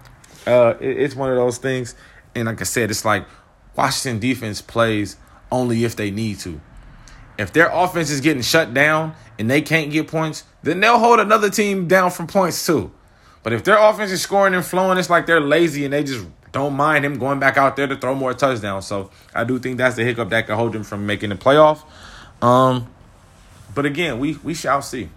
uh, it, it's one of those things. And like I said, it's like Washington defense plays only if they need to. If their offense is getting shut down and they can't get points, then they'll hold another team down from points too. But if their offense is scoring and flowing, it's like they're lazy and they just don't mind him going back out there to throw more touchdowns. So I do think that's the hiccup that could hold him from making the playoff. Um, but again, we we shall see.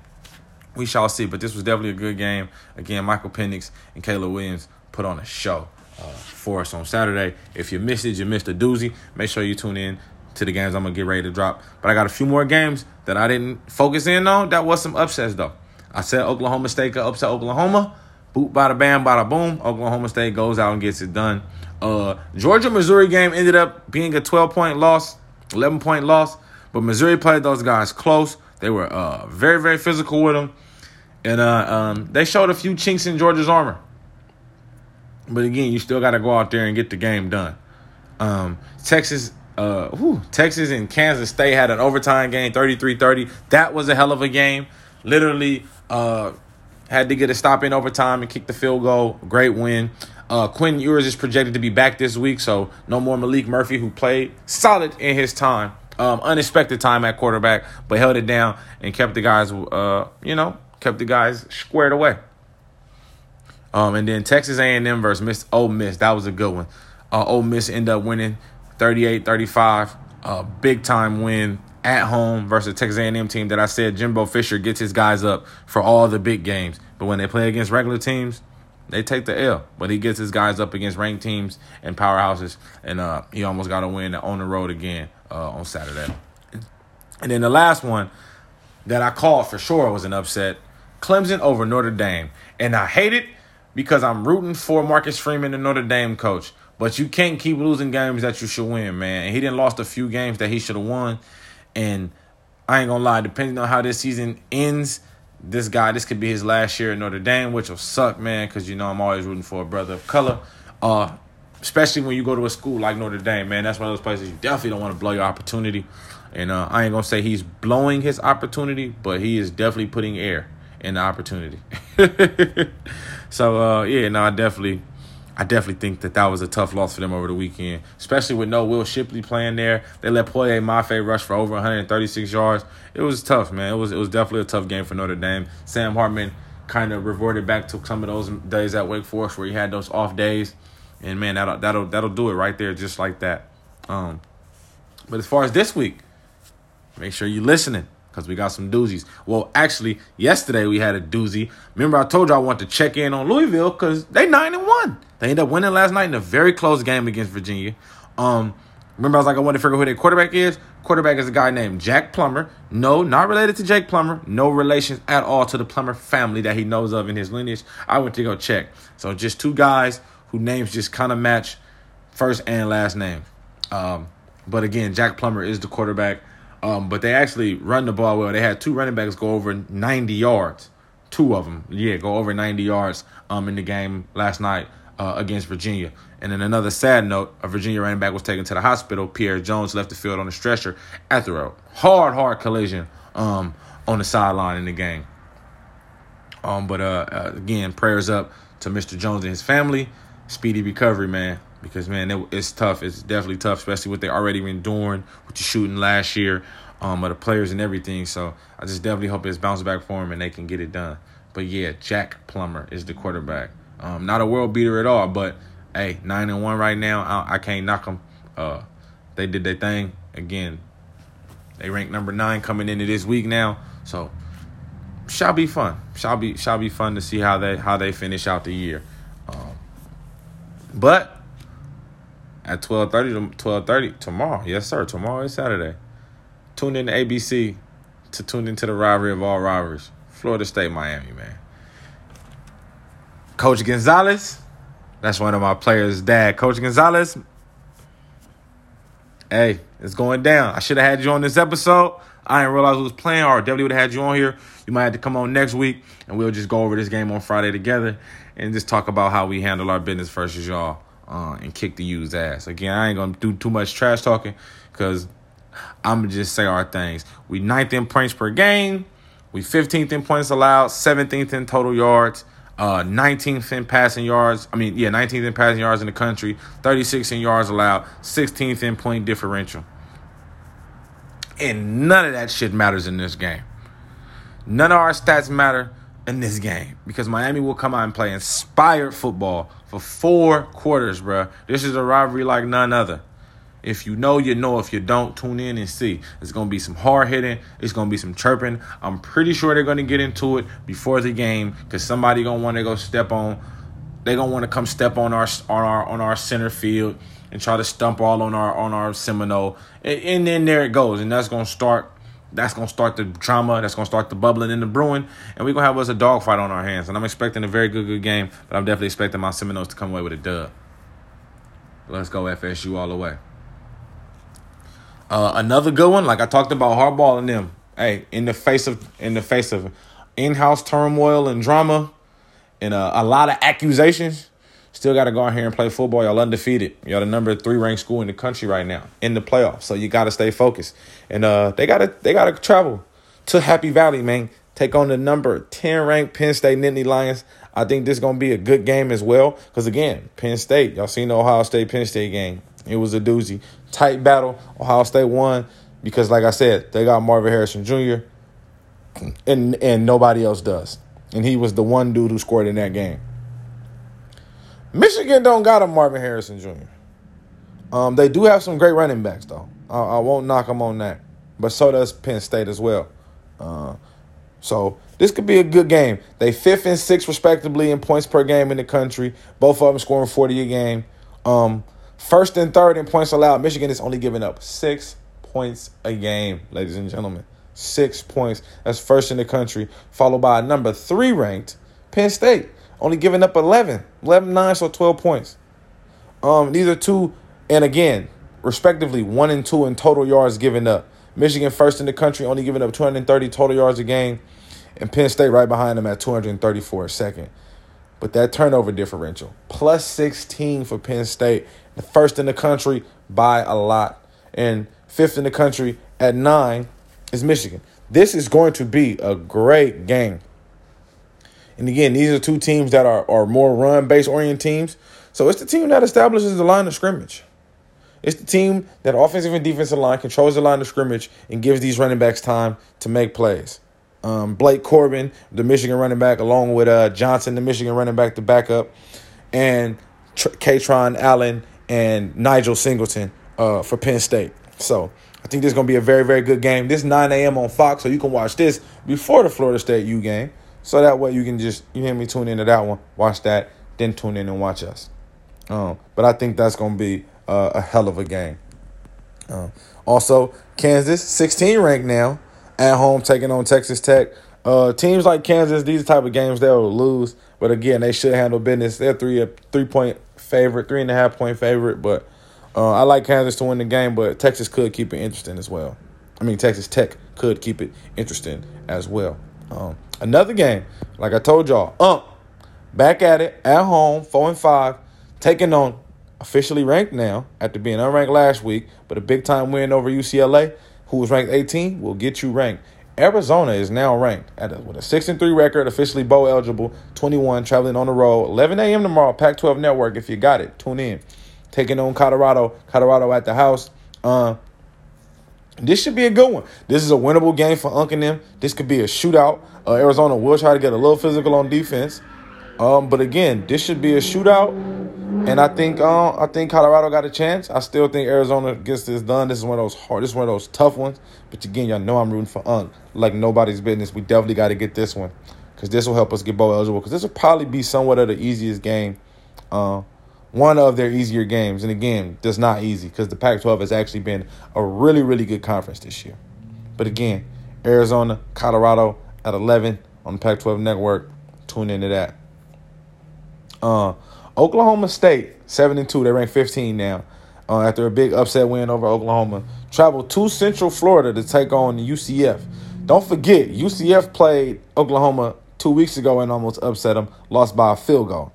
We shall see. But this was definitely a good game. Again, Michael Penix and Caleb Williams put on a show uh, for us on Saturday. If you missed it, you missed a doozy. Make sure you tune in to the games I'm gonna get ready to drop. But I got a few more games that I didn't focus in on. That was some upsets though. I said Oklahoma State could upset Oklahoma. Boot, bada bam, bada boom. Oklahoma State goes out and gets it done. Uh, Georgia Missouri game ended up being a 12 point loss, 11 point loss, but Missouri played those guys close. They were uh, very, very physical with them. And uh, um, they showed a few chinks in Georgia's armor. But again, you still got to go out there and get the game done. Um, Texas, uh, whew, Texas and Kansas State had an overtime game, 33-30. That was a hell of a game. Literally, uh, had to get a stop in overtime and kick the field goal. Great win. Uh, Quinn Ewers is projected to be back this week, so no more Maalik Murphy, who played solid in his time. Um, unexpected time at quarterback, but held it down and kept the guys, uh, you know, kept the guys squared away. Um, and then Texas A&M versus Miss Ole Miss. That was a good one. Uh, Ole Miss ended up winning 38-35. Uh, big time win at home versus Texas A&M team that I said Jimbo Fisher gets his guys up for all the big games. But when they play against regular teams, they take the L. But he gets his guys up against ranked teams and powerhouses, and uh, he almost got a win on the road again uh, on Saturday. And then the last one that I called for sure was an upset: Clemson over Notre Dame, and I hate it because I'm rooting for Marcus Freeman, the Notre Dame coach. But you can't keep losing games that you should win, man. And he didn't lost a few games that he should have won. And I ain't gonna lie, depending on how this season ends, this guy, this could be his last year at Notre Dame, which will suck, man, because you know I'm always rooting for a brother of color. Uh, especially when you go to a school like Notre Dame, man. That's one of those places you definitely don't want to blow your opportunity. And uh, I ain't gonna say he's blowing his opportunity, but he is definitely putting air in the opportunity. *laughs* so uh, yeah, no, I definitely I definitely think that that was a tough loss for them over the weekend, especially with no Will Shipley playing there. They let Boye Mafe rush for over 136 yards. It was tough, man. It was it was definitely a tough game for Notre Dame. Sam Hartman kind of reverted back to some of those days at Wake Forest where he had those off days, and man, that'll that'll that'll do it right there, just like that. Um, but as far as this week, make sure you're listening because we got some doozies. Well, actually, yesterday we had a doozy. Remember, I told you I want to check in on Louisville because they nine and one. They ended up winning last night in a very close game against Virginia. Um, remember, I was like, I want to figure out who their quarterback is. Quarterback is a guy named Jack Plummer. No, not related to Jake Plummer. No relations at all to the Plummer family that he knows of in his lineage. I went to go check. So just two guys whose names just kind of match first and last name. Um, but again, Jack Plummer is the quarterback. Um, but they actually run the ball well. They had two running backs go over 90 yards. Two of them, yeah, go over 90 yards um, in the game last night uh, against Virginia. And then another sad note, a Virginia running back was taken to the hospital. Pierre Jones left the field on a stretcher after a hard, hard collision um, on the sideline in the game. Um, but uh, uh, again, prayers up to Mr. Jones and his family. Speedy recovery, man because man, it, it's tough. It's definitely tough, especially what they already been doing with the shooting last year, um, of the players and everything. So I just definitely hope it's bounce back for them and they can get it done. But yeah, Jack Plummer is the quarterback. Um, not a world beater at all, but hey, nine and one right now. I, I can't knock them. Uh, they did their thing again. They ranked number nine coming into this week now, so shall be fun. Shall be shall be fun to see how they how they finish out the year. Um, but at 12.30 to 12.30 tomorrow. Yes, sir. Tomorrow is Saturday. Tune in to ABC to tune into the rivalry of all rivalries. Florida State, Miami, man. Coach Gonzalez, that's one of my players' dad. Coach Gonzalez, hey, it's going down. I should have had you on this episode. I didn't realize it was playing, or definitely would have had you on here. You might have to come on next week, and we'll just go over this game on Friday together and just talk about how we handle our business versus y'all uh, and kick the U's ass. Again, I ain't gonna do too much trash talking because I'm gonna just say our things. We ninth in points per game. We 15th in points allowed, 17th in total yards. uh, 19th in passing yards. I mean, yeah, 19th in passing yards in the country, 36 in yards allowed, 16th in point differential. And none of that shit matters in this game. None of our stats matter in this game because Miami will come out and play inspired football for four quarters, bro. This is a rivalry like none other. If you know, you know. If you don't, tune in and see. It's going to be some hard hitting. It's going to be some chirping. I'm pretty sure they're going to get into it before the game because somebody going to want to go step on. They're going to want to come step on our on our on our center field and try to stump all on our on our Seminole. And, and then there it goes, and that's going to start. That's gonna start the drama. That's gonna start the bubbling and the brewing, and we're gonna have us a dogfight on our hands. And I'm expecting a very good, good game, but I'm definitely expecting my Seminoles to come away with a dub. Let's go FSU all the way. Uh, another good one, like I talked about, Harbaugh and them. Hey, in the face of in the face of in-house turmoil and drama, and uh, a lot of accusations, still got to go out here and play football. Y'all undefeated. Y'all the number three ranked school in the country right now in the playoffs. So you got to stay focused. And uh, they gotta they gotta travel to Happy Valley, man. Take on the number ten ranked Penn State Nittany Lions. I think this is gonna be a good game as well. Because again, Penn State, y'all seen the Ohio State Penn State game. It was a doozy. Tight battle. Ohio State won because, like I said, they got Marvin Harrison Jr. and and nobody else does. And he was the one dude who scored in that game. Michigan don't got a Marvin Harrison Jr. Um, they do have some great running backs though. I, I won't knock them on that, but so does Penn State as well. Uh, so this could be a good game. They fifth and sixth respectively in points per game in the country. Both of them scoring forty a game. Um, First and third in points allowed. Michigan is only giving up six points a game, ladies and gentlemen. Six points. That's first in the country, followed by number three ranked Penn State, only giving up 11. 11 9, so 12 points. Um, these are two, and again, respectively, one and two in total yards given up. Michigan first in the country, only giving up 230 total yards a game, and Penn State right behind them at 234 a second. But that turnover differential, plus 16 for Penn State, the first in the country by a lot. And fifth in the country at nine is Michigan. This is going to be a great game. And again, these are two teams that are, are more run based oriented teams. So it's the team that establishes the line of scrimmage. It's the team that offensive and defensive line controls the line of scrimmage and gives these running backs time to make plays. Um, Blake Corum, the Michigan running back, along with uh, Johnson, the Michigan running back, the backup, and Tr- Kaytron Allen and Nigel Singleton uh, for Penn State. So I think this is going to be a very, very good game. This 9 a.m. on Fox, so you can watch this before the Florida State U game. So that way you can just, you hear me, tune into that one, watch that, then tune in and watch us. Um, but I think that's to be a hell of a game. Uh, also, Kansas, 16 ranked now, at home taking on Texas Tech. Uh, teams like Kansas, these type of games they'll lose, but again, they should handle business. They're three a three point favorite, three and a half point favorite. But uh, I like Kansas to win the game, but Texas could keep it interesting as well. I mean, Texas Tech could keep it interesting as well. Um, another game, like I told y'all, Unc, back at it at home, four and five, taking on officially ranked now after being unranked last week, but a big time win over UCLA, who was ranked 18, will get you ranked. Arizona is now ranked at a, with a six and three record, officially bowl eligible, 21, traveling on the road, 11 a.m. tomorrow, Pac-12 Network. If you got it, tune in. Taking on Colorado, Colorado at the house. Uh, this should be a good one. This is a winnable game for Unc and them. This could be a shootout. Uh, Arizona will try to get a little physical on defense. Um, but again, this should be a shootout. And I think uh, I think Colorado got a chance. I still think Arizona gets this done. This is one of those hard. This is one of those tough ones. But again, y'all know I'm rooting for Unc like nobody's business. We definitely got to get this one because this will help us get bowl eligible. Because this will probably be somewhat of the easiest game, uh, one of their easier games. And again, just not easy because the Pac-12 has actually been a really really good conference this year. But again, Arizona, Colorado at 11 on the Pac-12 network. Tune into that. Uh, Oklahoma State, 7 and 2. They rank 15 now. Uh, after a big upset win over Oklahoma. Traveled to Central Florida to take on UCF. Don't forget, UCF played Oklahoma two weeks ago and almost upset them, lost by a field goal.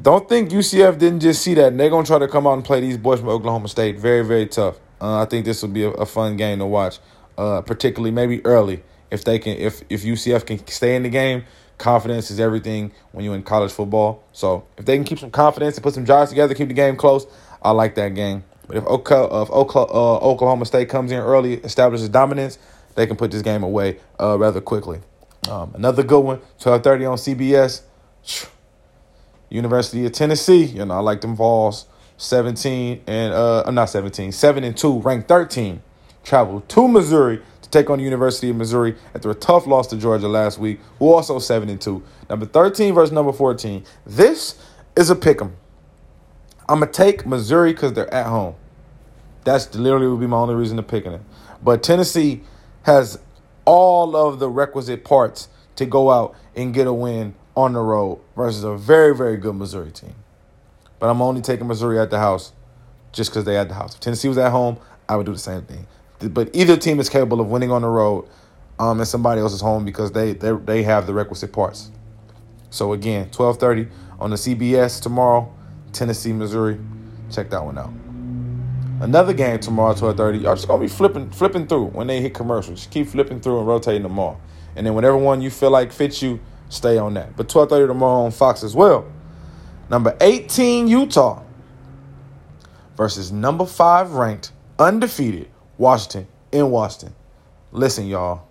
Don't think UCF didn't just see that. And they're going to try to come out and play these boys from Oklahoma State. Very, very tough. Uh, I think this will be a, a fun game to watch, uh, particularly maybe early if they can, if if UCF can stay in the game confidence is everything when you're in college football. So if they can keep some confidence and put some drives together, keep the game close, I like that game. But if if Oklahoma State comes in early, establishes dominance, they can put this game away uh, rather quickly. Um, another good one, 12:30 on CBS. University of Tennessee. You know, I like them Vols. 17 and uh, I'm not 17, 7 and 2, ranked 13. Traveled to Missouri to take on the University of Missouri after a tough loss to Georgia last week, who also 7 and 2. Number 13 versus number 14. This is a pick 'em. I'm gonna take Missouri because they're at home. That's literally would be my only reason to picking it. But Tennessee has all of the requisite parts to go out and get a win on the road versus a very, very good Missouri team. But I'm only taking Missouri at the house just because they at the house. If Tennessee was at home, I would do the same thing. But either team is capable of winning on the road um, and somebody else's home because they, they they have the requisite parts. So again, 12:30 on the CBS tomorrow, Tennessee, Missouri. Check that one out. Another game tomorrow, 12:30. Y'all just gonna be flipping flipping through when they hit commercials. Just keep flipping through and rotating them all. And then whatever one you feel like fits you, stay on that. But 12:30 tomorrow on Fox as well. Number 18 Utah versus number 5 ranked undefeated Washington in Washington. Listen, y'all.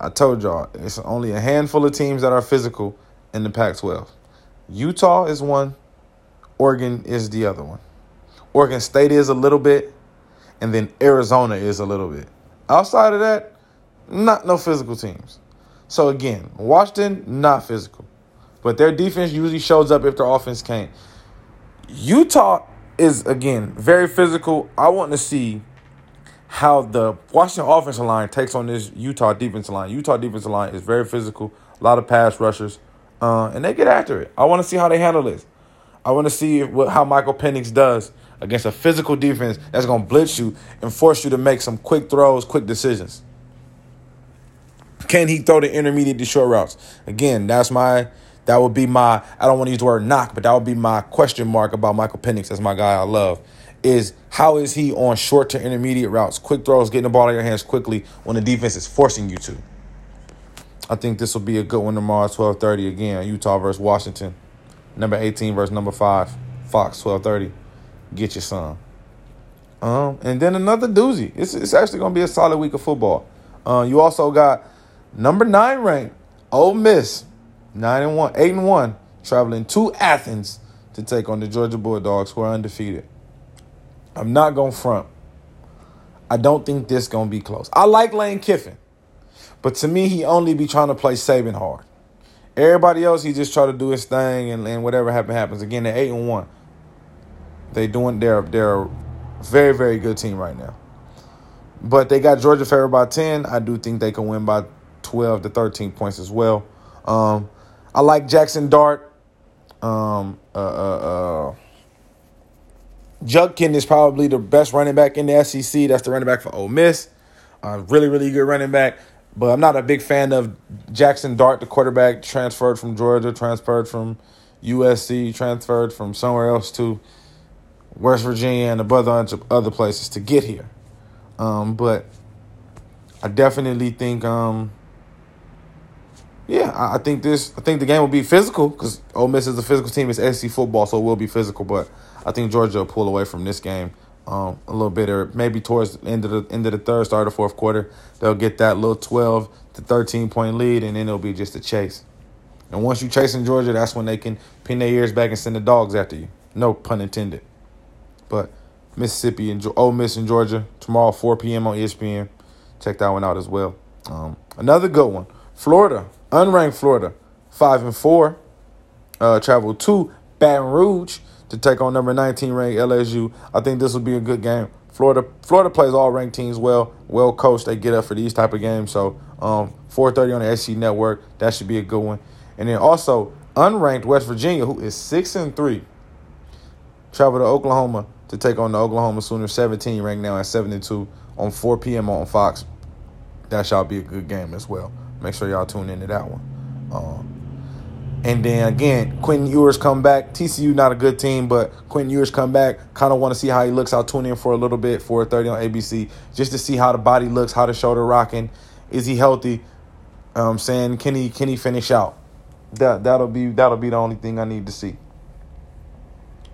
I told y'all it's only a handful of teams that are physical in the Pac-12. Utah is one, Oregon is the other one. Oregon State is a little bit, and then Arizona is a little bit. Outside of that, not no physical teams. So again, Washington not physical, but their defense usually shows up if their offense can't. Utah is again very physical. I want to see how the Washington offensive line takes on this Utah defensive line. Utah defensive line is very physical, a lot of pass rushers, uh, and they get after it. I want to see how they handle this. I want to see what, how Michael Penix does against a physical defense that's going to blitz you and force you to make some quick throws, quick decisions. Can he throw the intermediate to short routes? Again, that's my that would be my I don't want to use the word knock, but that would be my question mark about Michael Penix. That's my guy I love. Is how is he on short to intermediate routes, quick throws, getting the ball in your hands quickly when the defense is forcing you to. I think this will be a good one tomorrow, twelve thirty again. Utah versus Washington, number eighteen versus number five, Fox twelve thirty. Get your son. Um, and then another doozy. It's, it's actually going to be a solid week of football. Uh, you also got number nine ranked Ole Miss, nine and one, eight and one, traveling to Athens to take on the Georgia Bulldogs, who are undefeated. I'm not gonna front. I don't think this gonna be close. I like Lane Kiffin, but to me, he only be trying to play Saban hard. Everybody else, he just try to do his thing, and, and whatever happen happens. Again, they're eight and one. They doing they're they're very very good team right now. But they got Georgia favored by ten. I do think they can win by 12 to 13 points as well. Um, I like Jackson Dart. Um, uh, uh, uh, Judkins is probably the best running back in the SEC. That's the running back for Ole Miss. Uh, really, really good running back. But I'm not a big fan of Jackson Dart, the quarterback, transferred from Georgia, transferred from USC, transferred from somewhere else to West Virginia and a bunch of other places to get here. Um, but I definitely think um, yeah, I, think this. I think the game will be physical because Ole Miss is a physical team. It's SEC football, so it will be physical. But I think Georgia will pull away from this game um, a little bit, or maybe towards the end of the end of the third, start of the fourth quarter, they'll get that little twelve to thirteen point lead, and then it'll be just a chase. And once you chase in Georgia, that's when they can pin their ears back and send the dogs after you. No pun intended. But Mississippi and Ole Miss in Georgia tomorrow, 4 p.m. on ESPN. Check that one out as well. Um, another good one, Florida unranked Florida, five and four, uh, traveled to Baton Rouge to take on number 19 ranked LSU. I think this will be a good game. Florida Florida plays all ranked teams well, well coached. They get up for these type of games. So um, 4:30 on the SC Network. That should be a good one. And then also unranked West Virginia, who is six and three, travel to Oklahoma to take on the Oklahoma Sooners, 17 ranked now at 72 on 4 p.m. on Fox. That shall be a good game as well. Make sure y'all tune into that one. Um, and then again, Quentin Ewers come back. TCU not a good team, but Quentin Ewers come back. Kind of want to see how he looks. I'll tune in for a little bit, 4:30 on ABC, just to see how the body looks, how the shoulder rocking. Is he healthy? I'm saying, can he can he finish out? That that'll be that'll be the only thing I need to see.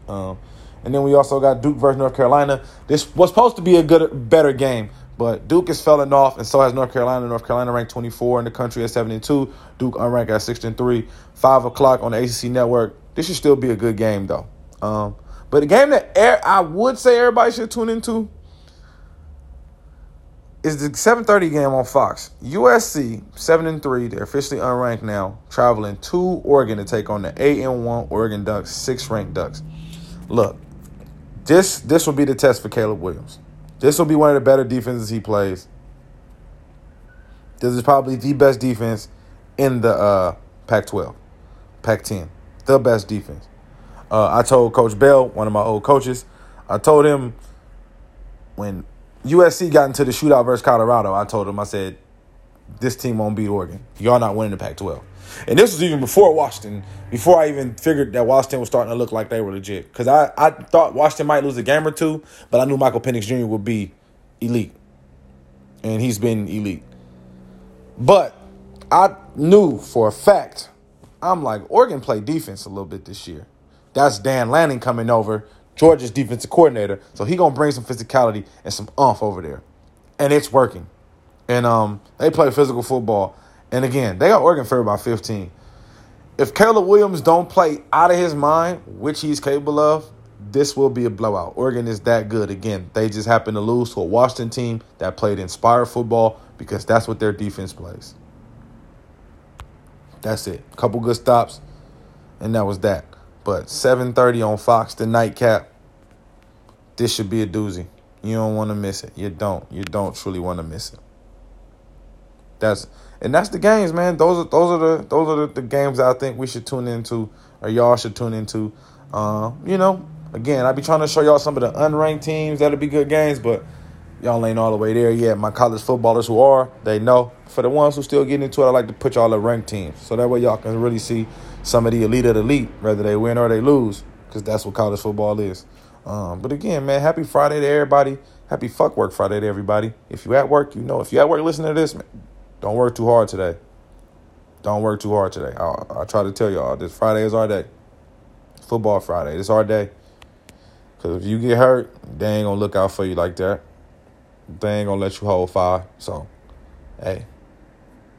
Um, and then we also got Duke versus North Carolina. This was supposed to be a good, better game, but Duke is falling off, and so has North Carolina. North Carolina ranked 24 in the country at 72. Duke unranked at 63. Five o'clock on the ACC network. This should still be a good game though. Um, but the game that I would say everybody should tune into is the 7:30 game on Fox. USC 7 and 3, they're officially unranked now, traveling to Oregon to take on the 8 and 1 Oregon Ducks, 6 ranked Ducks. Look, this this will be the test for Caleb Williams. This will be one of the better defenses he plays. This is probably the best defense in the uh, Pac-12, Pac-10, the best defense. Uh, I told Coach Bell, one of my old coaches, I told him when USC got into the shootout versus Colorado, I told him, I said, this team won't beat Oregon. Y'all not winning the Pac 12. And this was even before Washington, before I even figured that Washington was starting to look like they were legit. Because I, I thought Washington might lose a game or two, but I knew Michael Penix Jr. would be elite. And he's been elite. But I knew for a fact, I'm like, Oregon played defense a little bit this year. That's Dan Lanning coming over Georgia's defensive coordinator. So he gonna bring some physicality and some umph over there, and it's working. And um, they play physical football. And again, they got Oregon favored by 15. If Caleb Williams don't play out of his mind, which he's capable of, this will be a blowout. Oregon is that good. Again, they just happen to lose to a Washington team that played inspired football because that's what their defense plays. That's it. A Couple good stops, and that was that. But 7:30 on Fox, the nightcap. This should be a doozy. You don't want to miss it. You don't. You don't truly want to miss it. That's and that's the games, man. Those are those are the those are the, the games I think we should tune into, or y'all should tune into. Uh, you know, again, I be trying to show y'all some of the unranked teams that'll be good games, but y'all ain't all the way there yet. My college footballers who are, they know. For the ones who still getting into it, I like to put y'all at ranked teams, so that way y'all can really see some of the elite of the elite, whether they win or they lose, because that's what college football is. Um, but again, man, happy Friday to everybody. Happy fuck work Friday to everybody. If you at work, you know. If you at work listening to this, man, don't work too hard today. Don't work too hard today. I, I try to tell y'all this Friday is our day. Football Friday. It's our day. Cause if you get hurt, they ain't gonna look out for you like that. They ain't gonna let you hold fire. So, hey,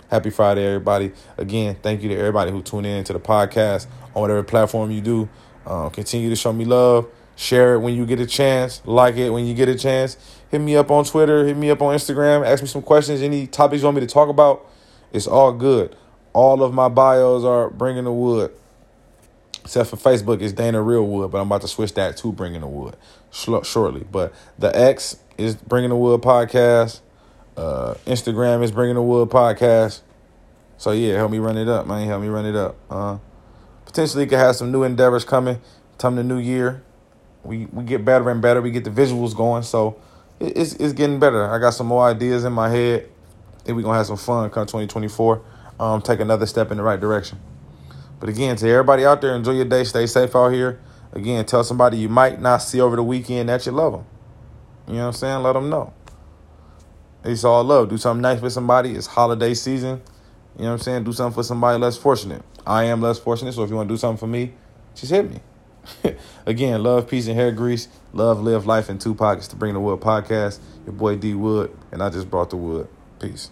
happy Friday, everybody. Again, thank you to everybody who tuned in to the podcast on whatever platform you do. Uh, continue to show me love. Share it when you get a chance. Like it when you get a chance. Hit me up on Twitter. Hit me up on Instagram. Ask me some questions. Any topics you want me to talk about. It's all good. All of my bios are bringing the wood. Except for Facebook, it's Dana Real Wood, but I'm about to switch that to Bringing the Wood shortly. But the X is Bringing the Wood podcast. Uh, Instagram is Bringing the Wood podcast. So yeah, help me run it up, man. Help me run it up. Uh, potentially could have some new endeavors coming. Time the new year we we get better and better. We get the visuals going, so it's it's getting better. I got some more ideas in my head. Think we're gonna have some fun come 2024. Um, take another step in the right direction. But again, to everybody out there, enjoy your day. Stay safe out here. Again, tell somebody you might not see over the weekend that you love them. You know what I'm saying? Let them know. It's all love. Do something nice for somebody. It's holiday season. You know what I'm saying? Do something for somebody less fortunate. I am less fortunate, so if you want to do something for me, just hit me. *laughs* Again, love, peace, and hair grease. Love, live life in two pockets to bring the wood podcast. Your boy D Wood, and I just brought the wood. Peace.